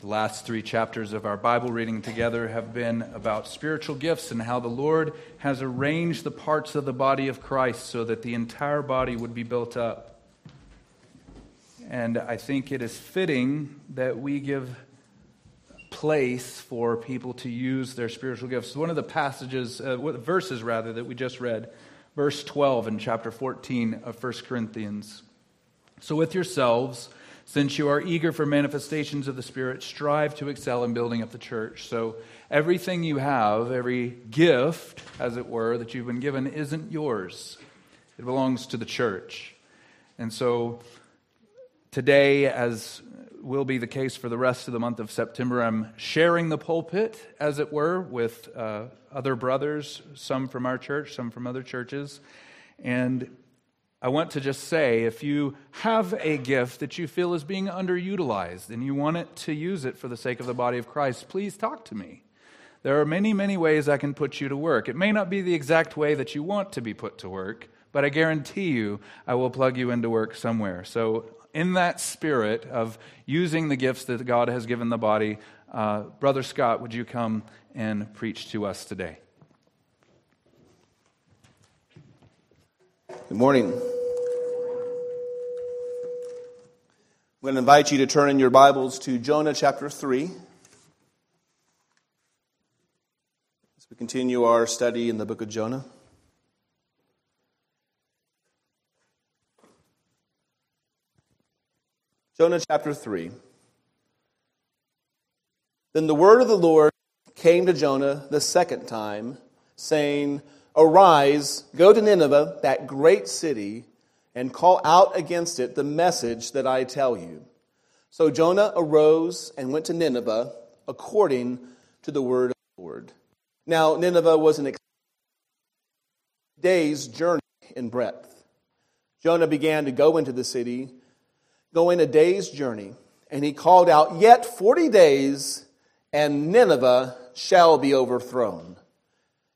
The last three chapters of our Bible reading together have been about spiritual gifts and how the Lord has arranged the parts of the body of Christ so that the entire body would be built up. And I think it is fitting that we give place for people to use their spiritual gifts. One of the passages, uh, verses rather, that we just read, verse 12 in chapter 14 of 1 Corinthians. So with yourselves, since you are eager for manifestations of the Spirit, strive to excel in building up the church. So, everything you have, every gift, as it were, that you've been given, isn't yours. It belongs to the church. And so, today, as will be the case for the rest of the month of September, I'm sharing the pulpit, as it were, with uh, other brothers, some from our church, some from other churches. And I want to just say if you have a gift that you feel is being underutilized and you want it to use it for the sake of the body of Christ, please talk to me. There are many, many ways I can put you to work. It may not be the exact way that you want to be put to work, but I guarantee you I will plug you into work somewhere. So, in that spirit of using the gifts that God has given the body, uh, Brother Scott, would you come and preach to us today? Good morning. I'm going to invite you to turn in your Bibles to Jonah chapter 3. As we continue our study in the book of Jonah. Jonah chapter 3. Then the word of the Lord came to Jonah the second time, saying, Arise, go to Nineveh, that great city, and call out against it the message that I tell you. So Jonah arose and went to Nineveh according to the word of the Lord. Now, Nineveh was an day's journey in breadth. Jonah began to go into the city, going a day's journey, and he called out, Yet forty days, and Nineveh shall be overthrown.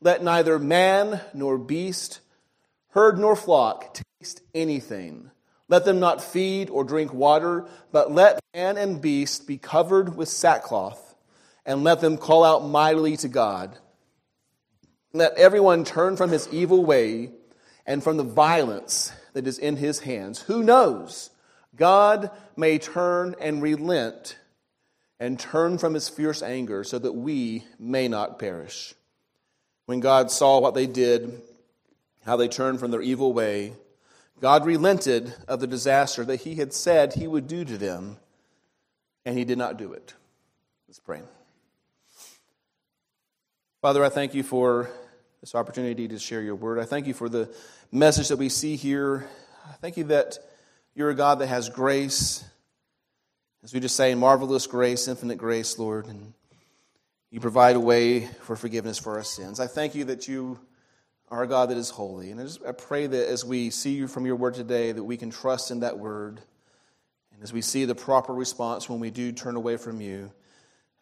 let neither man nor beast, herd nor flock taste anything. Let them not feed or drink water, but let man and beast be covered with sackcloth, and let them call out mightily to God. Let everyone turn from his evil way and from the violence that is in his hands. Who knows? God may turn and relent and turn from his fierce anger so that we may not perish. When God saw what they did, how they turned from their evil way, God relented of the disaster that he had said he would do to them, and he did not do it. Let's pray. Father, I thank you for this opportunity to share your word. I thank you for the message that we see here. I thank you that you're a God that has grace. As we just say, marvelous grace, infinite grace, Lord. And you provide a way for forgiveness for our sins. I thank you that you are a God that is holy. And I, just, I pray that as we see you from your word today, that we can trust in that word. And as we see the proper response when we do turn away from you,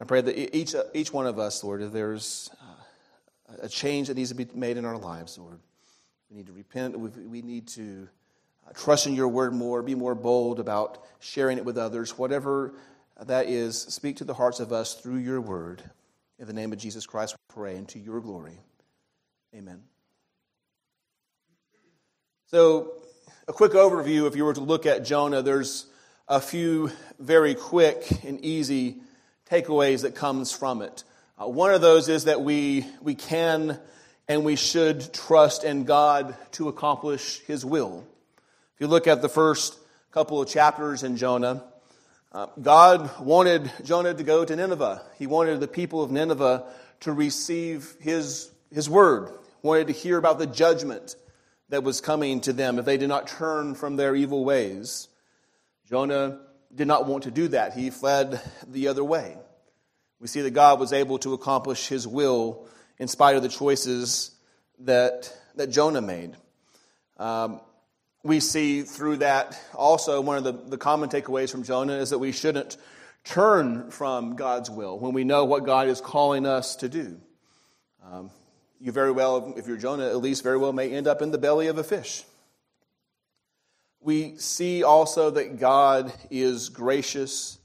I pray that each, each one of us, Lord, if there's uh, a change that needs to be made in our lives, Lord, we need to repent. We need to uh, trust in your word more, be more bold about sharing it with others. Whatever that is, speak to the hearts of us through your word. In the name of Jesus Christ, we pray, and to your glory. Amen. So, a quick overview if you were to look at Jonah, there's a few very quick and easy takeaways that comes from it. Uh, one of those is that we, we can and we should trust in God to accomplish his will. If you look at the first couple of chapters in Jonah, uh, God wanted Jonah to go to Nineveh. He wanted the people of Nineveh to receive his, his word, wanted to hear about the judgment that was coming to them if they did not turn from their evil ways. Jonah did not want to do that. He fled the other way. We see that God was able to accomplish his will in spite of the choices that, that Jonah made. Um, we see through that also one of the, the common takeaways from Jonah is that we shouldn't turn from God's will when we know what God is calling us to do. Um, you very well, if you're Jonah, at least very well may end up in the belly of a fish. We see also that God is gracious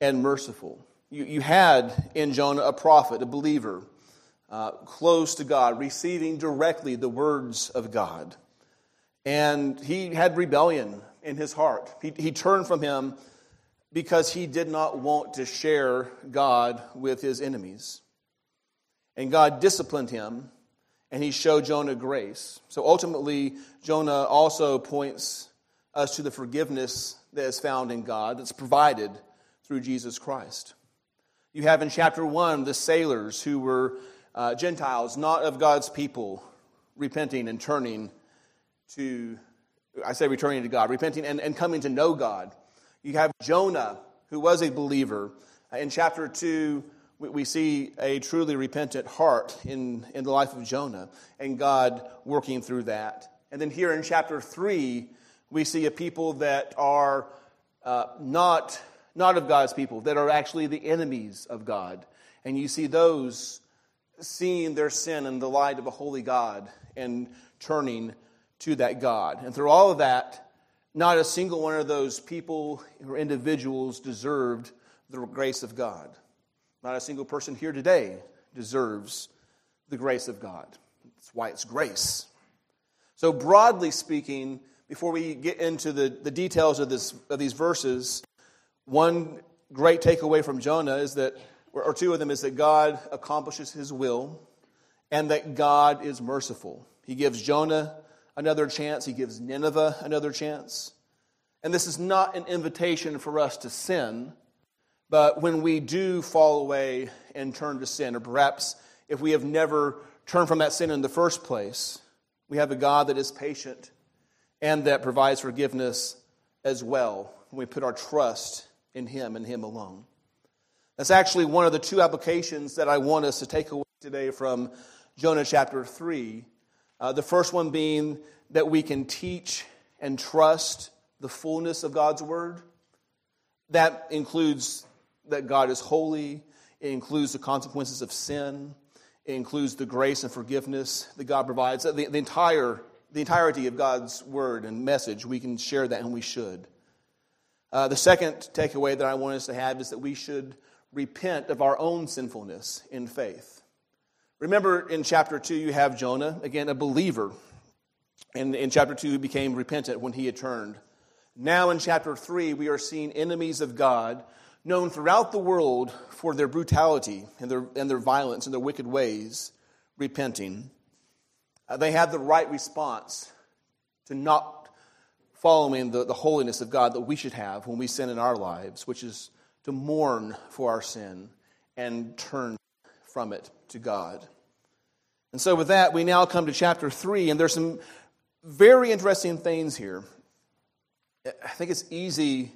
and merciful. You, you had in Jonah a prophet, a believer, uh, close to God, receiving directly the words of God. And he had rebellion in his heart. He, he turned from him because he did not want to share God with his enemies. And God disciplined him, and he showed Jonah grace. So ultimately, Jonah also points us to the forgiveness that is found in God, that's provided through Jesus Christ. You have in chapter 1 the sailors who were uh, Gentiles, not of God's people, repenting and turning to, I say returning to God, repenting and, and coming to know God. You have Jonah, who was a believer. In chapter 2, we, see a truly repentant heart in, in the life of Jonah and God working through that. And then here in chapter 3, we see a people that are uh, not, not of God's people, that are actually the enemies of God. And you see those seeing their sin in the light of a holy God and turning to that God. And through all of that, not a single one of those people or individuals deserved the grace of God. Not a single person here today deserves the grace of God. That's why it's grace. So, broadly speaking, before we get into the, the details of, this, of these verses, one great takeaway from Jonah is that, or two of them, is that God accomplishes his will and that God is merciful. He gives Jonah another chance, he gives Nineveh another chance. And this is not an invitation for us to sin, but when we do fall away and turn to sin, or perhaps if we have never turned from that sin in the first place, we have a God that is patient and that provides forgiveness as well when we put our trust in Him and Him alone. That's actually one of the two applications that I want us to take away today from Jonah chapter 3. Uh, the first one being that we can teach and trust the fullness of God's Word. That includes that God is holy, it includes the consequences of sin, it includes the grace and forgiveness that God provides. The, the entire the entirety of God's word and message, we can share that and we should. Uh, the second takeaway that I want us to have is that we should repent of our own sinfulness in faith. Remember in chapter 2, you have Jonah, again, a believer. And in chapter 2, he became repentant when he had turned. Now in chapter 3, we are seeing enemies of God known throughout the world for their brutality and their, and their violence and their wicked ways repenting. Uh, they had the right response to not following the, the holiness of God that we should have when we sin in our lives, which is to mourn for our sin and turn from it to God. And so, with that, we now come to chapter 3, and there's some very interesting things here. I think it's easy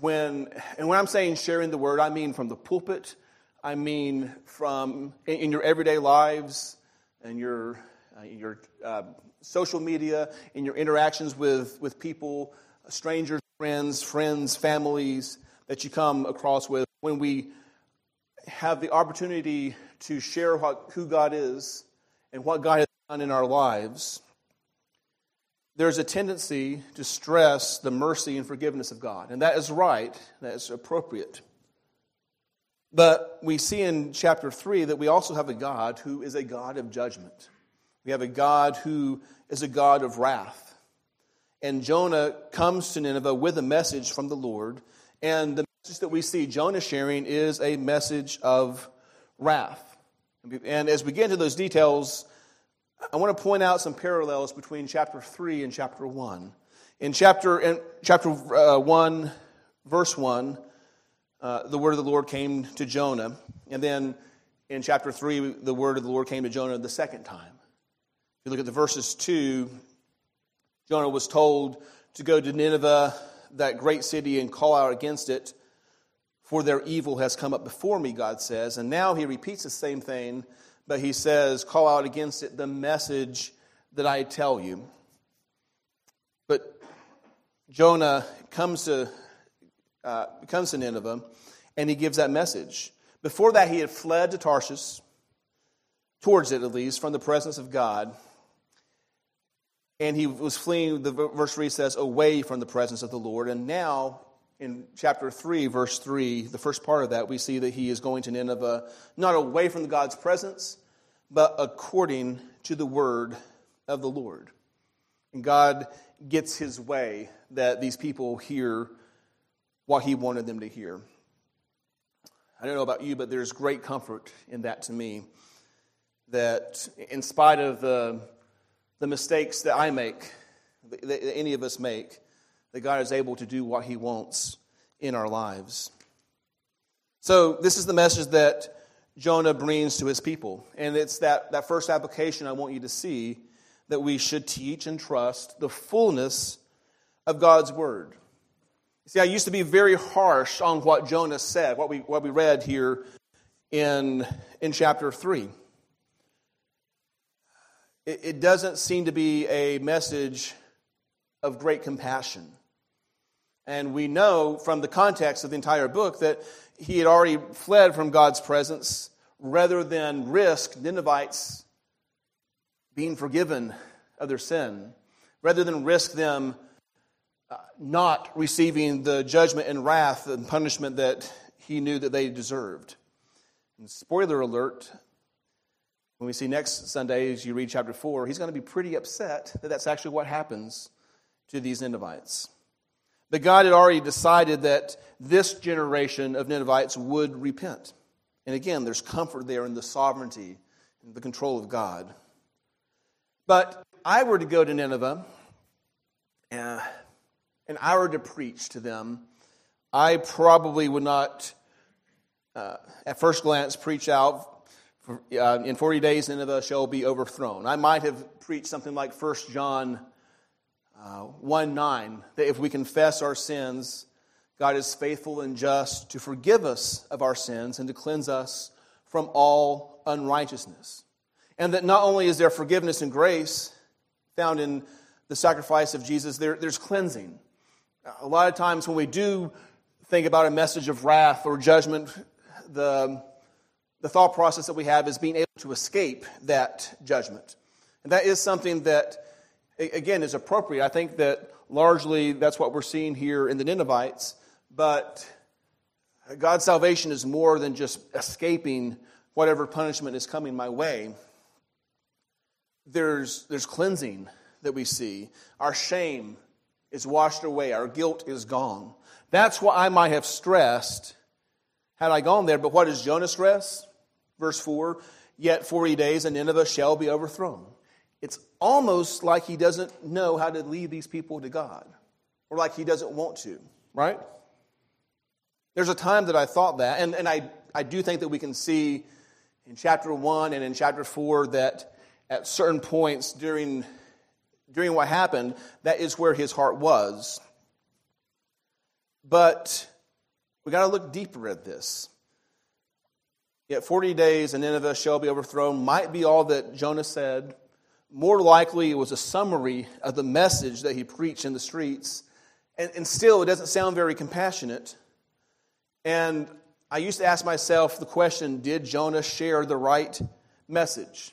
when, and when I'm saying sharing the word, I mean from the pulpit, I mean from in, your everyday lives, and your, uh, your uh, social media, in your interactions with, with people, strangers, friends, friends, families that you come across with, when we have the opportunity to share what, who God is and what God has done in our lives, there's a tendency to stress the mercy and forgiveness of God. And that is right, that is appropriate. But we see in chapter 3 that we also have a God who is a God of judgment. We have a God who is a God of wrath. And Jonah comes to Nineveh with a message from the Lord. And the message that we see Jonah sharing is a message of wrath. And as we get into those details, I want to point out some parallels between chapter 3 and chapter 1. In chapter, in chapter uh, 1, verse 1, uh, the word of the Lord came to Jonah. And then in chapter 3, the word of the Lord came to Jonah the second time. If you look at the verses 2, Jonah was told to go to Nineveh, that great city, and call out against it, for their evil has come up before me, God says. And now he repeats the same thing, but he says, Call out against it the message that I tell you. But Jonah comes to, uh, comes to Nineveh and he gives that message. Before that, he had fled to Tarshish, towards it at least, from the presence of God. And he was fleeing, the verse 3 says, away from the presence of the Lord. And now, in chapter 3, verse 3, the first part of that, we see that he is going to Nineveh, not away from God's presence, but according to the word of the Lord. And God gets his way that these people hear what he wanted them to hear. I don't know about you, but there's great comfort in that to me. That in spite of the, the mistakes that I make, that any of us make, that God is able to do what He wants in our lives. So, this is the message that Jonah brings to his people. And it's that, that first application I want you to see that we should teach and trust the fullness of God's word. See, I used to be very harsh on what Jonah said, what we, what we read here in, in chapter 3. It, it doesn't seem to be a message of great compassion. And we know from the context of the entire book that he had already fled from God's presence rather than risk Ninevites being forgiven of their sin, rather than risk them uh, not receiving the judgment and wrath and punishment that he knew that they deserved. And spoiler alert, when we see next Sunday, as you read chapter 4, he's going to be pretty upset that that's actually what happens to these Ninevites. But God had already decided that this generation of Ninevites would repent. And again, there's comfort there in the sovereignty and the control of God. But I were to go to Nineveh, uh, and I were to preach to them, I probably would not, uh, at first glance, preach out uh, in 40 days Nineveh shall be overthrown. I might have preached something like 1 John uh, 1 9, that if we confess our sins, God is faithful and just to forgive us of our sins and to cleanse us from all unrighteousness. And that not only is there forgiveness and grace found in the sacrifice of Jesus, there, there's cleansing. A lot of times when we do think about a message of wrath or judgment, the, the thought process that we have is being able to escape that judgment. And that is something that, again, is appropriate. I think that largely that's what we're seeing here in the Ninevites. But God's salvation is more than just escaping whatever punishment is coming my way. There's, there's cleansing that we see. Our shame is washed away, our guilt is gone. That's what I might have stressed had I gone there. But what does Jonah stress? Verse 4 Yet 40 days and Nineveh shall be overthrown. It's almost like he doesn't know how to lead these people to God, or like he doesn't want to, right? There's a time that I thought that, and, and I, I do think that we can see in chapter 1 and in chapter 4 that at certain points during during what happened, that is where his heart was. But we got to look deeper at this. Yet 40 days and Nineveh shall be overthrown might be all that Jonah said. More likely, it was a summary of the message that he preached in the streets. And, and still, it doesn't sound very compassionate. And I used to ask myself the question did Jonah share the right message?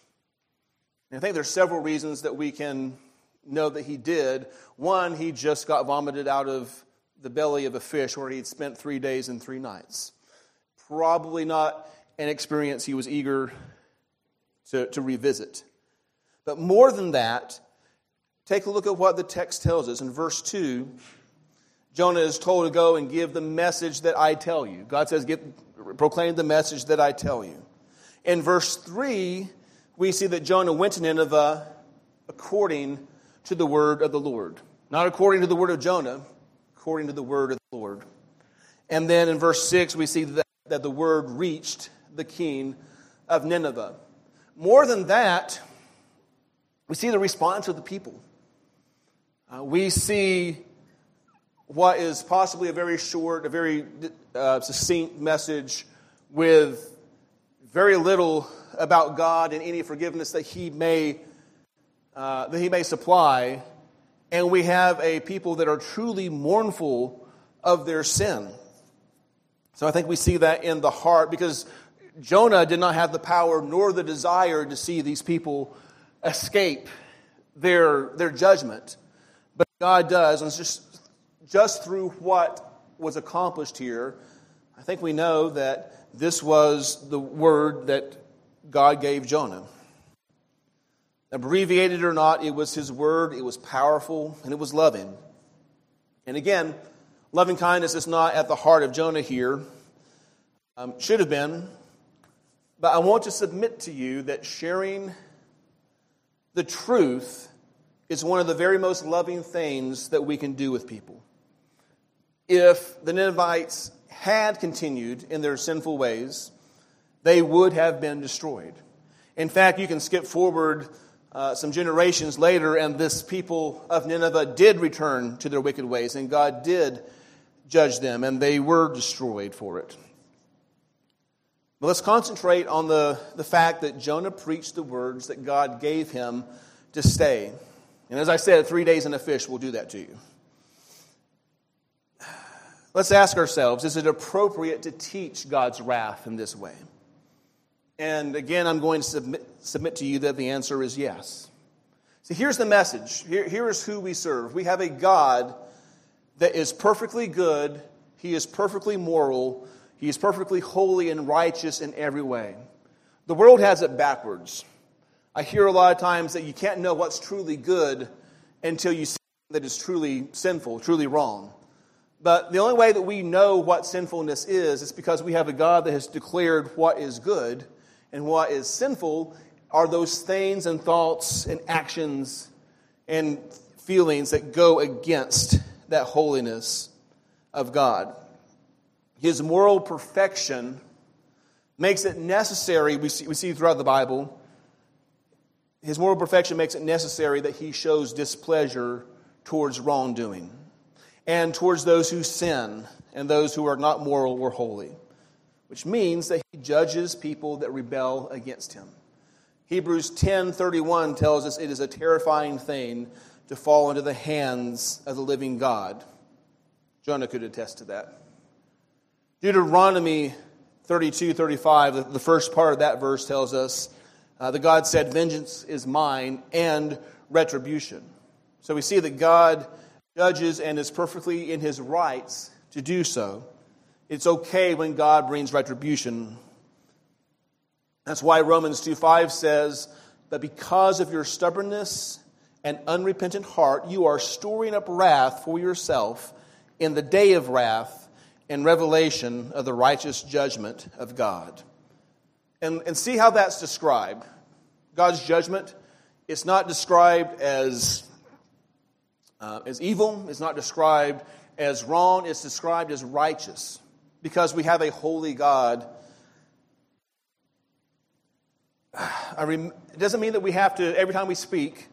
And I think there's several reasons that we can know that he did. One, he just got vomited out of the belly of a fish where he'd spent three days and three nights. Probably not an experience he was eager to, to revisit. But more than that, take a look at what the text tells us. In verse 2, Jonah is told to go and give the message that I tell you. God says, Get, proclaim the message that I tell you. In verse 3, we see that Jonah went to Nineveh according to the word of the Lord. Not according to the word of Jonah, according to the word of the Lord. And then in verse 6, we see that, that the word reached the king of Nineveh. More than that, we see the response of the people. Uh, we see what is possibly a very short, a very uh, succinct message with very little about God and any forgiveness that He may uh, that He may supply, and we have a people that are truly mournful of their sin. So I think we see that in the heart because Jonah did not have the power nor the desire to see these people escape their, their judgment. But God does, and just, just through what was accomplished here, I think we know that this was the word that God gave Jonah. Abbreviated or not, it was his word, it was powerful, and it was loving. And again, loving kindness is not at the heart of Jonah here. Um, should have been. But I want to submit to you that sharing the truth is one of the very most loving things that we can do with people. If the Ninevites had continued in their sinful ways, they would have been destroyed. In fact, you can skip forward uh, some generations later, and this people of Nineveh did return to their wicked ways, and God did judge them, and they were destroyed for it. But let's concentrate on the, the fact that Jonah preached the words that God gave him to stay. And as I said, three days in a fish will do that to you. Let's ask ourselves is it appropriate to teach God's wrath in this way? And again, I'm going to submit, submit to you that the answer is yes. See, here's the message. Here, here is who we serve. We have a God that is perfectly good, He is perfectly moral, He is perfectly holy and righteous in every way. The world has it backwards. I hear a lot of times that you can't know what's truly good until you see that is truly sinful, truly wrong. But the only way that we know what sinfulness is is because we have a God that has declared what is good and what is sinful are those things and thoughts and actions and feelings that go against that holiness of God. His moral perfection makes it necessary, we see, we see throughout the Bible, his moral perfection makes it necessary that he shows displeasure towards wrongdoing and towards those who sin and those who are not moral or holy which means that he judges people that rebel against him. Hebrews 10:31 tells us it is a terrifying thing to fall into the hands of the living God. Jonah could attest to that. Deuteronomy 32:35, the first part of that verse tells us uh, that God said, "Vengeance is mine and retribution." So we see that God judges and is perfectly in his rights to do so. It's okay when God brings retribution. That's why Romans 2 5 says But because of your stubbornness and unrepentant heart, you are storing up wrath for yourself in the day of wrath and revelation of the righteous judgment of God. And, and see how that's described. God's judgment, it's not described as, uh, as evil, it's not described as wrong, it's described as righteous because we have a holy God. Rem- it doesn't mean that we have to, every time we speak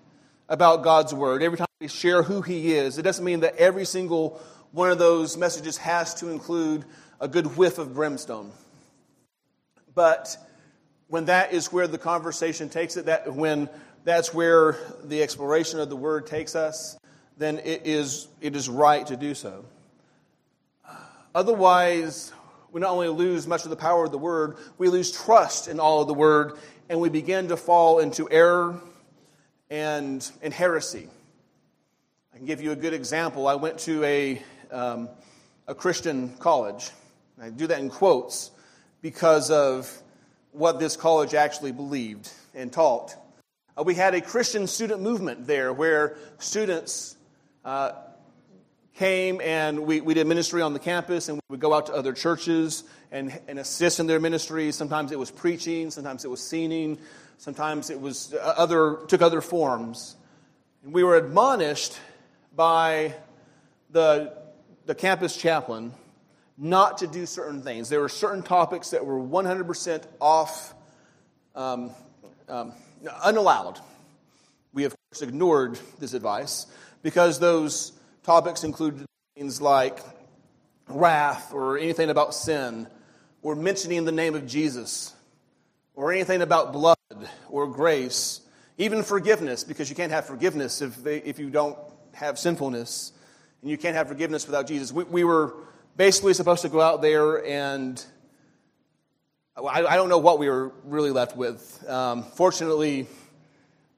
about God's word, every time we share who He is, it doesn't mean that every single one of those messages has to include a good whiff of brimstone. But when that is where the conversation takes it, that when that's where the exploration of the word takes us, then it is, it is right to do so. Otherwise, we not only lose much of the power of the word, we lose trust in all of the word, and we begin to fall into error and, and heresy. I can give you a good example. I went to a, um, a Christian college. I do that in quotes because of what this college actually believed and taught. Uh, we had a Christian student movement there where students uh, came and we, we did ministry on the campus and we would go out to other churches and, and assist in their ministry. Sometimes it was preaching, sometimes it was singing, sometimes it was uh, other, took other forms. And we were admonished by the, the campus chaplain not to do certain things. There were certain topics that were 100% off, um, um, unallowed. We, of course, ignored this advice because those Topics included things like wrath or anything about sin or mentioning the name of Jesus or anything about blood or grace, even forgiveness, because you can't have forgiveness if, they, if you don't have sinfulness, and you can't have forgiveness without Jesus. We, we were basically supposed to go out there and I, I don't know what we were really left with. Um, fortunately,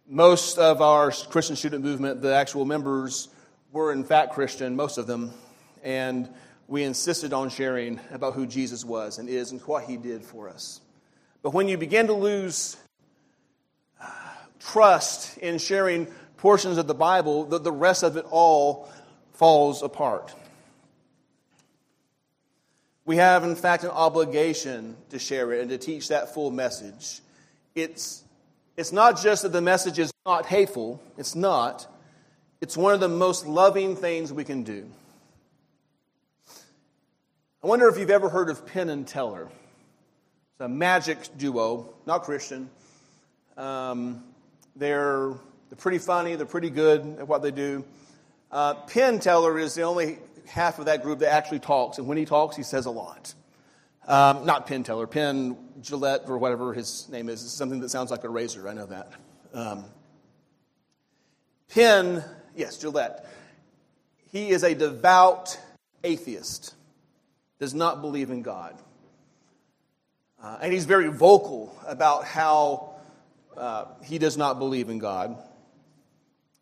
most of our Christian student movement, the actual members, were in fact Christian, most of them, and we insisted on sharing about who Jesus was and is and what he did for us. But when you begin to lose uh, trust in sharing portions of the Bible, the, the rest of it all falls apart. We have, in fact, an obligation to share it and to teach that full message. It's, it's not just that the message is not hateful, it's not. It's one of the most loving things we can do. I wonder if you've ever heard of Penn and Teller. It's a magic duo, not Christian. Um, they're, they're pretty funny, they're pretty good at what they do. Uh, Penn Teller is the only half of that group that actually talks, and when he talks, he says a lot. Um, not Penn Teller, Penn Gillette, or whatever his name is. It's something that sounds like a razor, I know that. Um, Penn, yes, Gillette. He is a devout atheist, does not believe in God. Uh, and he's very vocal about how uh, he does not believe in God.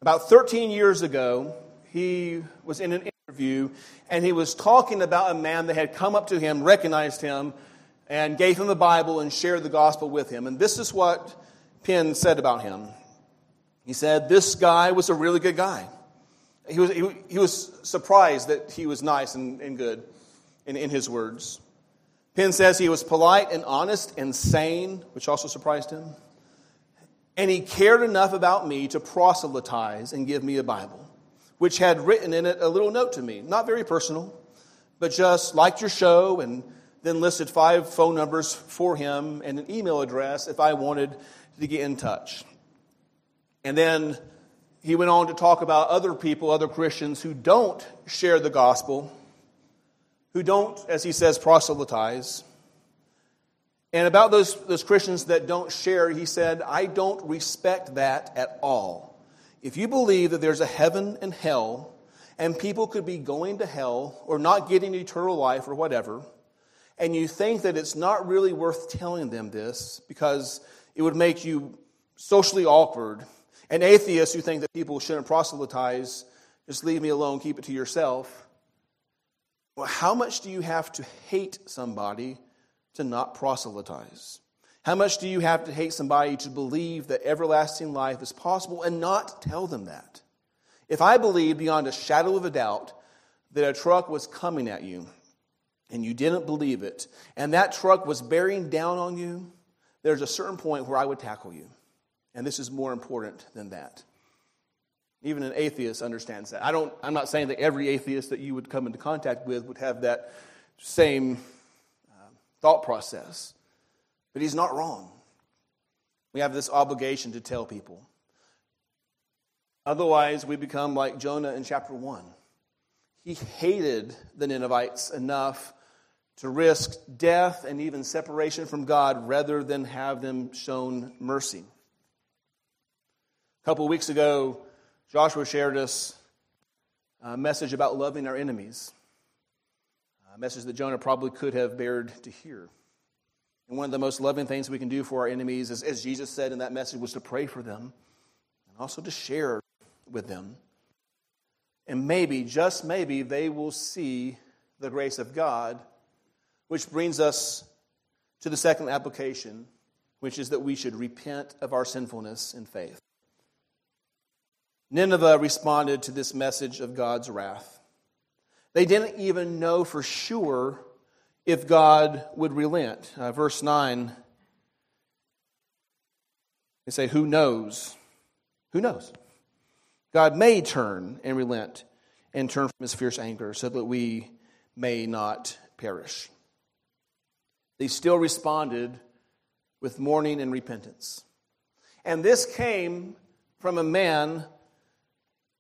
About 13 years ago, he was in an interview, and he was talking about a man that had come up to him, recognized him, and gave him the Bible and shared the gospel with him. And this is what Penn said about him. He said, This guy was a really good guy. He was, he, he was surprised that he was nice and, and good in, in his words. Penn says he was polite and honest and sane, which also surprised him. And he cared enough about me to proselytize and give me a Bible which had written in it a little note to me. Not very personal, but just liked your show and then listed five phone numbers for him and an email address if I wanted to get in touch. And then he went on to talk about other people, other Christians who don't share the gospel, who don't, as he says, proselytize. And about those, those Christians that don't share, he said, I don't respect that at all. If you believe that there's a heaven and hell, and people could be going to hell or not getting eternal life or whatever, and you think that it's not really worth telling them this because it would make you socially awkward, and atheists who think that people shouldn't proselytize, just leave me alone, keep it to yourself. Well, how much do you have to hate somebody to not proselytize? How much do you have to hate somebody to believe that everlasting life is possible and not tell them that? If I believe beyond a shadow of a doubt that a truck was coming at you and you didn't believe it, and that truck was bearing down on you, there's a certain point where I would tackle you. And this is more important than that. Even an atheist understands that. I don't, I'm not saying that every atheist that you would come into contact with would have that same uh, thought process. But he's not wrong. We have this obligation to tell people. Otherwise, we become like Jonah in chapter 1. He hated the Ninevites enough to risk death and even separation from God rather than have them shown mercy. A couple weeks ago, Joshua shared us a message about loving our enemies, a message that Jonah probably could have bared to hear. And one of the most loving things we can do for our enemies, is, as Jesus said in that message, was to pray for them and also to share with them. And maybe, just maybe, they will see the grace of God, which brings us to the second application, which is that we should repent of our sinfulness in faith. Nineveh responded to this message of God's wrath. They didn't even know for sure if God would relent. Uh, verse 9, they say, Who knows? Who knows? God may turn and relent and turn from his fierce anger so that we may not perish. They still responded with mourning and repentance. And this came from a man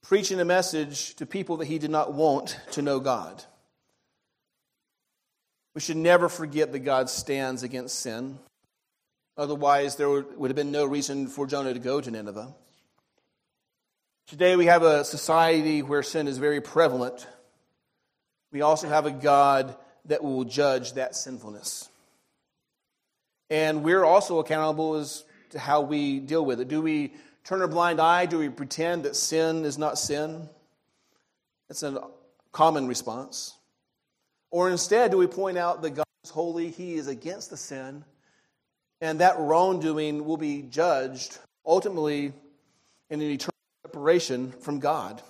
preaching a message to people that he did not want to know God. We should never forget that God stands against sin. Otherwise, there would have been no reason for Jonah to go to Nineveh. Today, we have a society where sin is very prevalent. We also have a God that will judge that sinfulness. And we're also accountable as to how we deal with it. Do we turn a blind eye? Do we pretend that sin is not sin? That's a common response. Or instead, do we point out that God is holy, He is against the sin, and that wrongdoing will be judged ultimately in an eternal separation from God?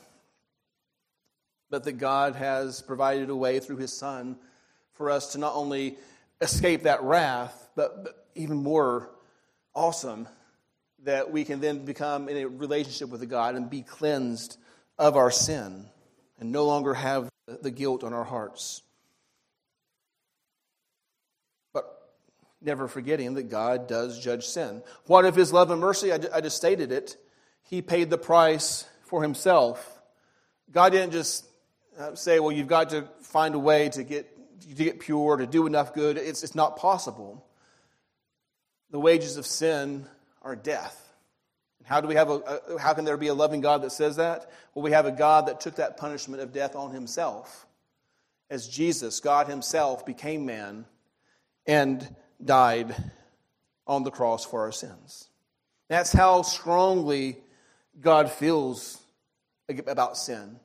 But that God has provided a way through His Son for us to not only escape that wrath, but, but even more awesome, that we can then become in a relationship with God and be cleansed of our sin and no longer have the guilt on our hearts. Never forgetting that God does judge sin. What of his love and mercy? I, I just stated it. He paid the price for himself. God didn't just uh, say, well, you've got to find a way to get, to get pure, to do enough good. It's, it's not possible. The wages of sin are death. How, do we have a, a, how can there be a loving God that says that? Well, we have a God that took that punishment of death on himself. As Jesus, God himself, became man and died on the cross for our sins. That's how strongly God feels about sin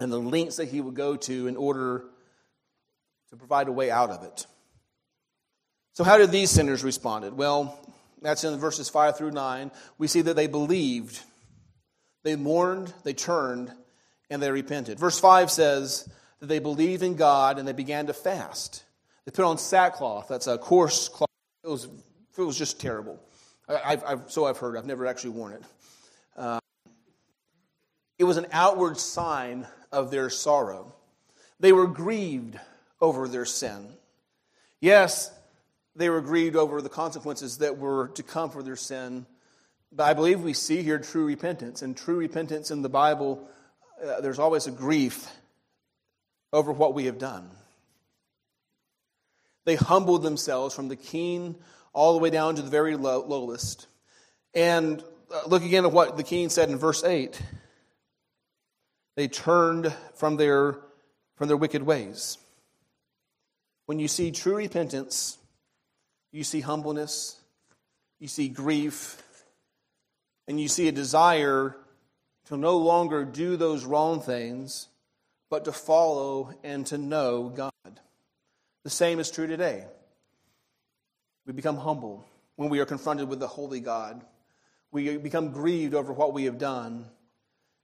and the lengths that he would go to in order to provide a way out of it. So, how did these sinners respond? Well, that's in verses 5 through 9. We see that they believed, they mourned, they turned, and they repented. Verse 5 says that they believed in God and they began to fast. They put on sackcloth. That's a coarse cloth. It was, it was just terrible. I, I've, so I've heard. I've never actually worn it. Uh, it was an outward sign of their sorrow. They were grieved over their sin. Yes, they were grieved over the consequences that were to come for their sin. But I believe we see here true repentance. And true repentance in the Bible, uh, there's always a grief over what we have done. They humbled themselves from the king all the way down to the very low, lowest. And uh, look again at what the king said in verse 8. They turned from their, from their wicked ways. When you see true repentance, you see humbleness, you see grief, and you see a desire to no longer do those wrong things, but to follow and to know God. The same is true today. We become humble when we are confronted with the holy God. We become grieved over what we have done.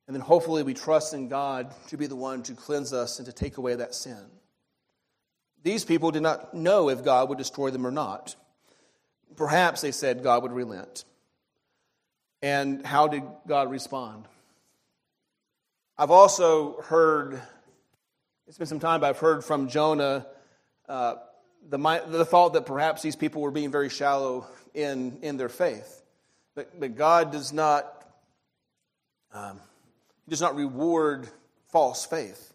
And then hopefully we trust in God to be the one to cleanse us and to take away that sin. These people did not know if God would destroy them or not. Perhaps they said God would relent. And how did God respond? I've also heard, it's been some time, but I've heard from Jonah uh, the, the thought that perhaps these people were being very shallow in, in their faith. But, but God does not, um, does not reward false faith.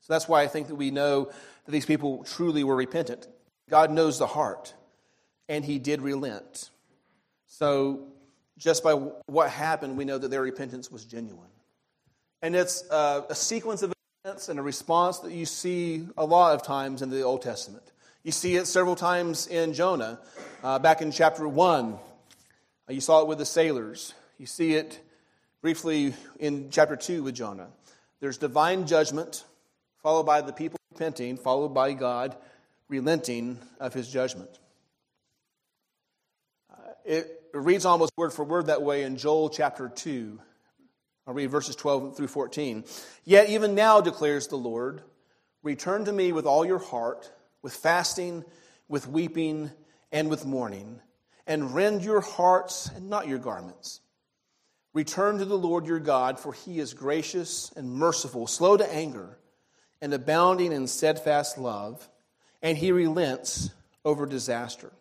So that's why I think that we know that these people truly were repentant. God knows the heart, and He did relent. So just by what happened, we know that their repentance was genuine. And it's a sequence of and a response that you see a lot of times in the Old Testament. You see it several times in Jonah. Uh, back in chapter 1, uh, you saw it with the sailors. You see it briefly in chapter 2 with Jonah. There's divine judgment, followed by the people repenting, followed by God relenting of his judgment. Uh, it reads almost word for word that way in Joel chapter 2. I'll read verses 12 through 14. Yet even now, declares the Lord, return to me with all your heart, with fasting, with weeping, and with mourning, and rend your hearts and not your garments. Return to the Lord your God, for he is gracious and merciful, slow to anger, and abounding in steadfast love, and he relents over disaster.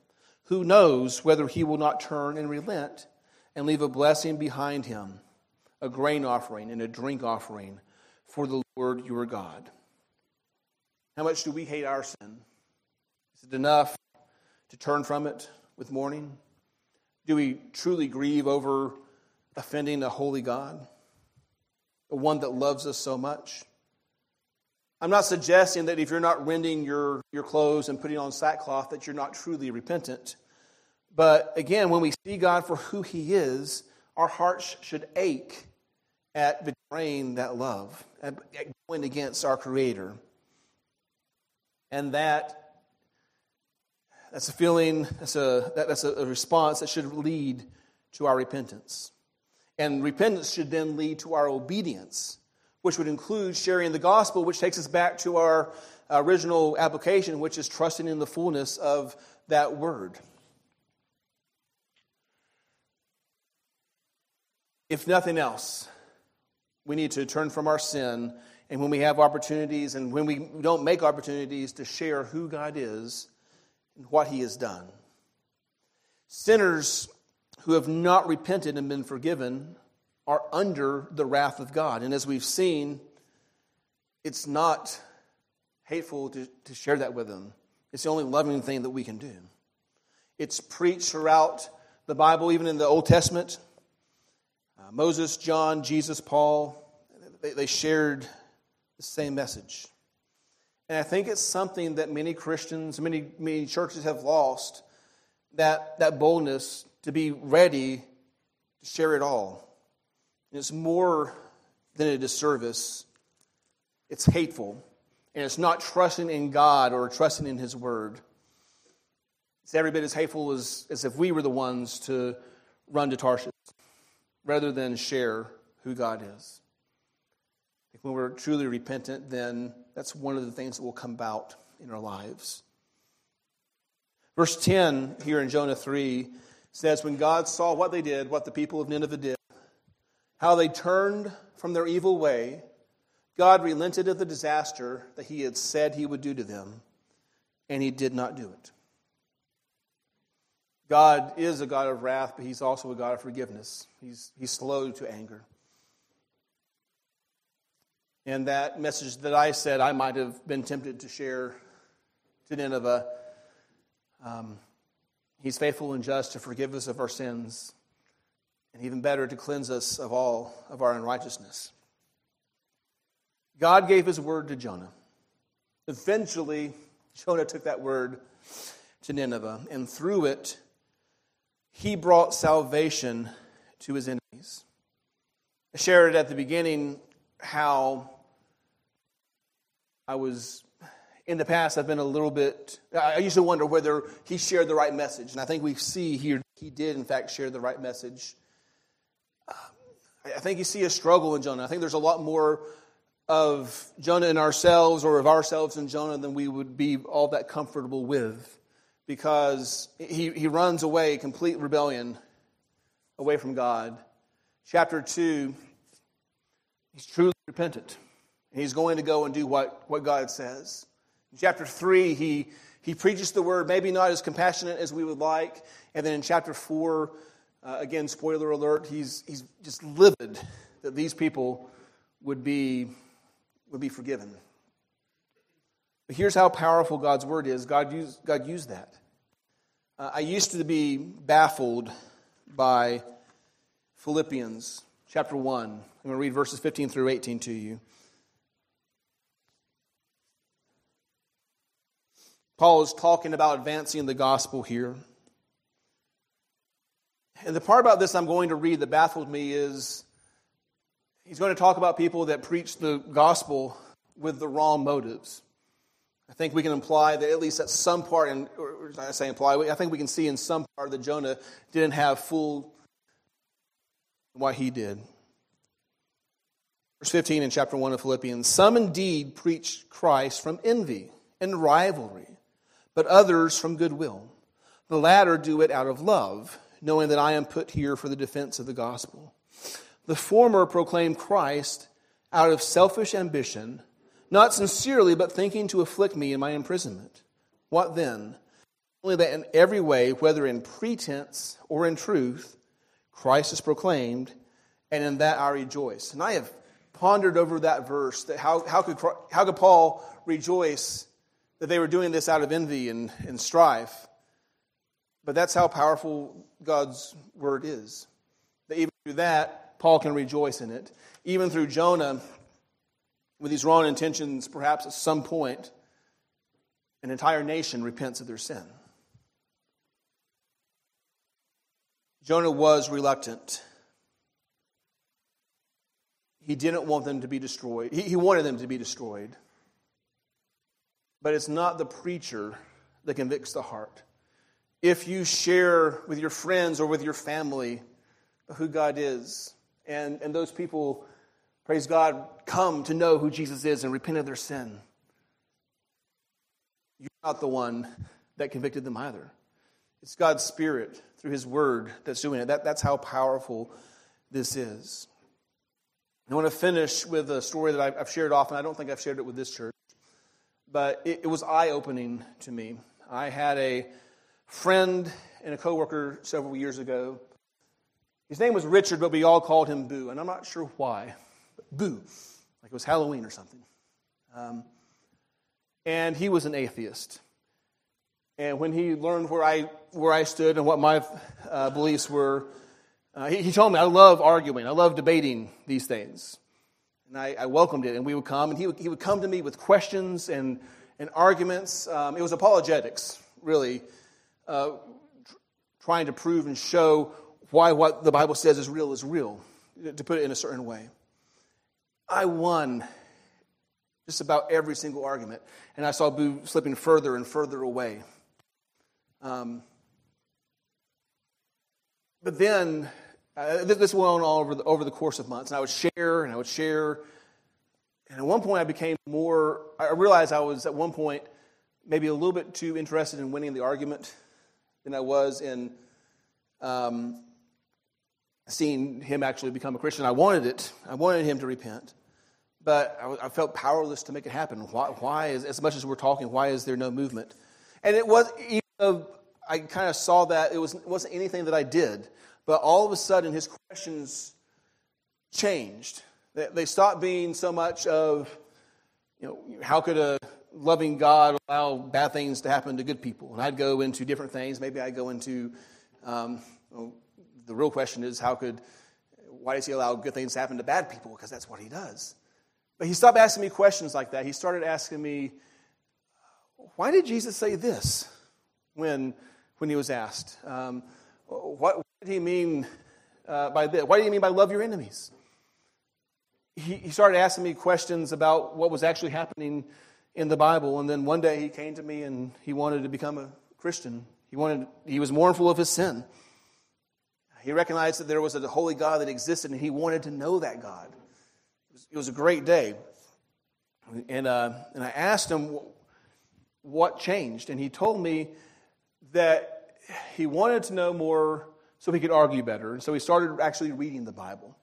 Who knows whether he will not turn and relent and leave a blessing behind him? A grain offering and a drink offering for the Lord your God. How much do we hate our sin? Is it enough to turn from it with mourning? Do we truly grieve over offending a holy God, the one that loves us so much? I'm not suggesting that if you're not rending your, your clothes and putting on sackcloth, that you're not truly repentant. But again, when we see God for who He is, our hearts should ache at betraying that love, at going against our Creator. And that that's a feeling, that's a, that's a response that should lead to our repentance. And repentance should then lead to our obedience, which would include sharing the gospel, which takes us back to our original application, which is trusting in the fullness of that word. If nothing else, we need to turn from our sin, and when we have opportunities and when we don't make opportunities to share who God is and what He has done. Sinners who have not repented and been forgiven are under the wrath of God. And as we've seen, it's not hateful to, to share that with them. It's the only loving thing that we can do. It's preached throughout the Bible, even in the Old Testament. Uh, Moses, John, Jesus, Paul, they, they shared the same message. And I think it's something that many Christians, many, many churches have lost that, that boldness to be ready to share it all. And it's more than a disservice, it's hateful. And it's not trusting in God or trusting in His Word. It's every bit as hateful as, as if we were the ones to run to Tarshish rather than share who God is. When we're truly repentant, then that's one of the things that will come about in our lives. Verse 10 here in Jonah 3 says, When God saw what they did, what the people of Nineveh did, how they turned from their evil way, God relented of the disaster that he had said he would do to them, and he did not do it. God is a God of wrath, but he's also a God of forgiveness. He's, he's slow to anger. And that message that I said I might have been tempted to share to Nineveh, um, he's faithful and just to forgive us of our sins, and even better, to cleanse us of all of our unrighteousness. God gave his word to Jonah. Eventually, Jonah took that word to Nineveh, and through it, he brought salvation to his enemies. I shared at the beginning how I was, in the past, I've been a little bit, I used to wonder whether he shared the right message. And I think we see here he did, in fact, share the right message. Um, I think you see a struggle in Jonah. I think there's a lot more of Jonah in ourselves or of ourselves in Jonah than we would be all that comfortable with because he, he runs away, complete rebellion, away from God. Chapter 2, he's truly repentant. He's going to go and do what, what God says. Chapter 3, he, he preaches the word, maybe not as compassionate as we would like. And then in chapter 4, uh, again, spoiler alert, he's, he's just livid that these people would be, would be forgiven. But here's how powerful God's word is God used, God used that. Uh, I used to be baffled by Philippians chapter 1. I'm going to read verses 15 through 18 to you. Paul is talking about advancing the gospel here. And the part about this I'm going to read that baffled me is he's going to talk about people that preach the gospel with the wrong motives. I think we can imply that at least at some part, and I say imply, I think we can see in some part that Jonah didn't have full what he did. Verse 15 in chapter 1 of Philippians Some indeed preach Christ from envy and rivalry but others from goodwill. The latter do it out of love, knowing that I am put here for the defense of the gospel. The former proclaim Christ out of selfish ambition, not sincerely, but thinking to afflict me in my imprisonment. What then? Only that in every way, whether in pretense or in truth, Christ is proclaimed, and in that I rejoice. And I have pondered over that verse that how, how, could, how could Paul rejoice that they were doing this out of envy and, and strife? But that's how powerful God's word is. That even through that, Paul can rejoice in it. Even through Jonah, with these wrong intentions, perhaps at some point, an entire nation repents of their sin. Jonah was reluctant. He didn't want them to be destroyed. He, he wanted them to be destroyed. But it's not the preacher that convicts the heart. If you share with your friends or with your family who God is, and, and those people, praise God, come to know who Jesus is and repent of their sin, you're not the one that convicted them either. It's God's Spirit through His Word that's doing it. That, that's how powerful this is. I want to finish with a story that I've shared often. I don't think I've shared it with this church, but it, it was eye opening to me. I had a friend and a coworker several years ago. His name was Richard, but we all called him Boo, and I'm not sure why. Boo, like it was Halloween or something. Um, and he was an atheist. And when he learned where I, where I stood and what my uh, beliefs were, uh, he, he, told me, I love arguing, I love debating these things. And I, I, welcomed it, and we would come, and he would, he would come to me with questions and, and arguments. Um, it was apologetics, really, uh, tr- trying to prove and show why what the Bible says is real is real, to put it in a certain way. I won just about every single argument, and I saw Boo slipping further and further away. Um, but then, uh, this went on all over the, over the course of months, and I would share and I would share. And at one point, I became more, I realized I was at one point maybe a little bit too interested in winning the argument than I was in um, seeing him actually become a Christian. I wanted it, I wanted him to repent. But I, I felt powerless to make it happen. Why, why is, as much as we're talking, why is there no movement? And it was, even though I kind of saw that it, was, it wasn't anything that I did, but all of a sudden his questions changed. They, they stopped being so much of, you know, how could a loving God allow bad things to happen to good people? And I'd go into different things. Maybe I'd go into, um, the real question is, how could, why does he allow good things to happen to bad people? Because that's what he does. But he stopped asking me questions like that. He started asking me, why did Jesus say this when, when he was asked? Um, what, what, did he mean uh, by this? What do you mean by love your enemies? He, he started asking me questions about what was actually happening in the Bible. And then one day he came to me and he wanted to become a Christian. He, wanted, he was mournful of his sin. He recognized that there was a holy God that existed and he wanted to know that God. It was, it was a great day. And, uh, and I asked him what changed. And he told me that he wanted to know more so he could argue better. And so he started actually reading the Bible.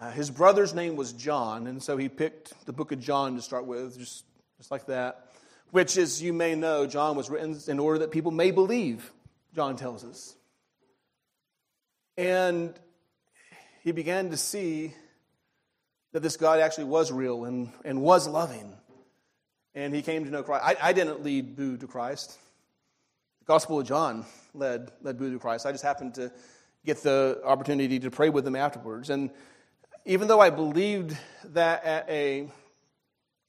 Uh, his brother's name was John, and so he picked the book of John to start with, just, just like that, which, as you may know, John was written in order that people may believe, John tells us. And he began to see that this God actually was real and, and was loving. And he came to know Christ. I, I didn't lead Boo to Christ. The Gospel of John led, led Boo to Christ. I just happened to get the opportunity to pray with him afterwards. And even though I believed that at a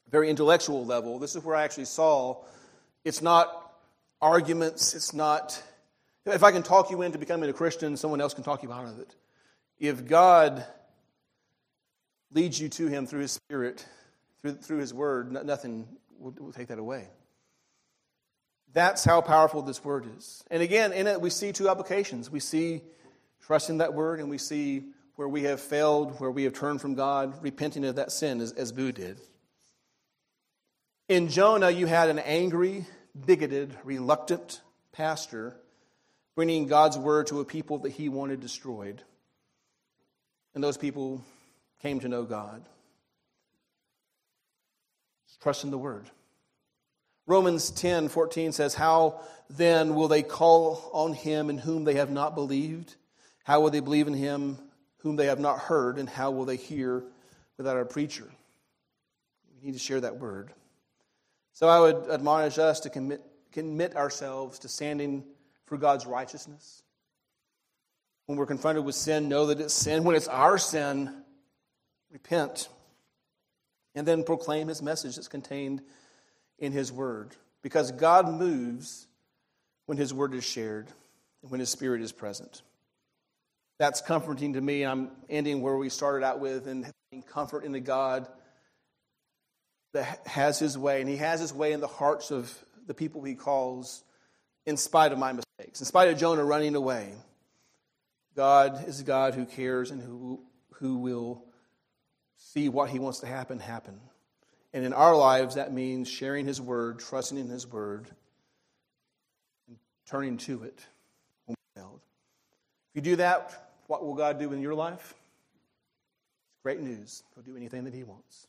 very intellectual level, this is where I actually saw it's not arguments, it's not. If I can talk you into becoming a Christian, someone else can talk you out of it. If God leads you to Him through His Spirit, through, through His Word, nothing will, will take that away. That's how powerful this word is. And again, in it, we see two applications. We see trusting that word, and we see where we have failed, where we have turned from God, repenting of that sin, as, as Boo did. In Jonah, you had an angry, bigoted, reluctant pastor bringing God's word to a people that he wanted destroyed. And those people came to know God. Trust in the word. Romans 10 14 says, How then will they call on him in whom they have not believed? How will they believe in him whom they have not heard, and how will they hear without a preacher? We need to share that word. So I would admonish us to commit, commit ourselves to standing for God's righteousness. When we're confronted with sin, know that it's sin. When it's our sin, repent. And then proclaim his message that's contained in his word. Because God moves when his word is shared and when his spirit is present. That's comforting to me. I'm ending where we started out with and having comfort in the God that has his way. And he has his way in the hearts of the people he calls in spite of my mistakes, in spite of Jonah running away. God is a God who cares and who, who will see what he wants to happen happen. And in our lives, that means sharing his word, trusting in his word, and turning to it. If you do that, what will God do in your life? It's great news. He'll do anything that he wants.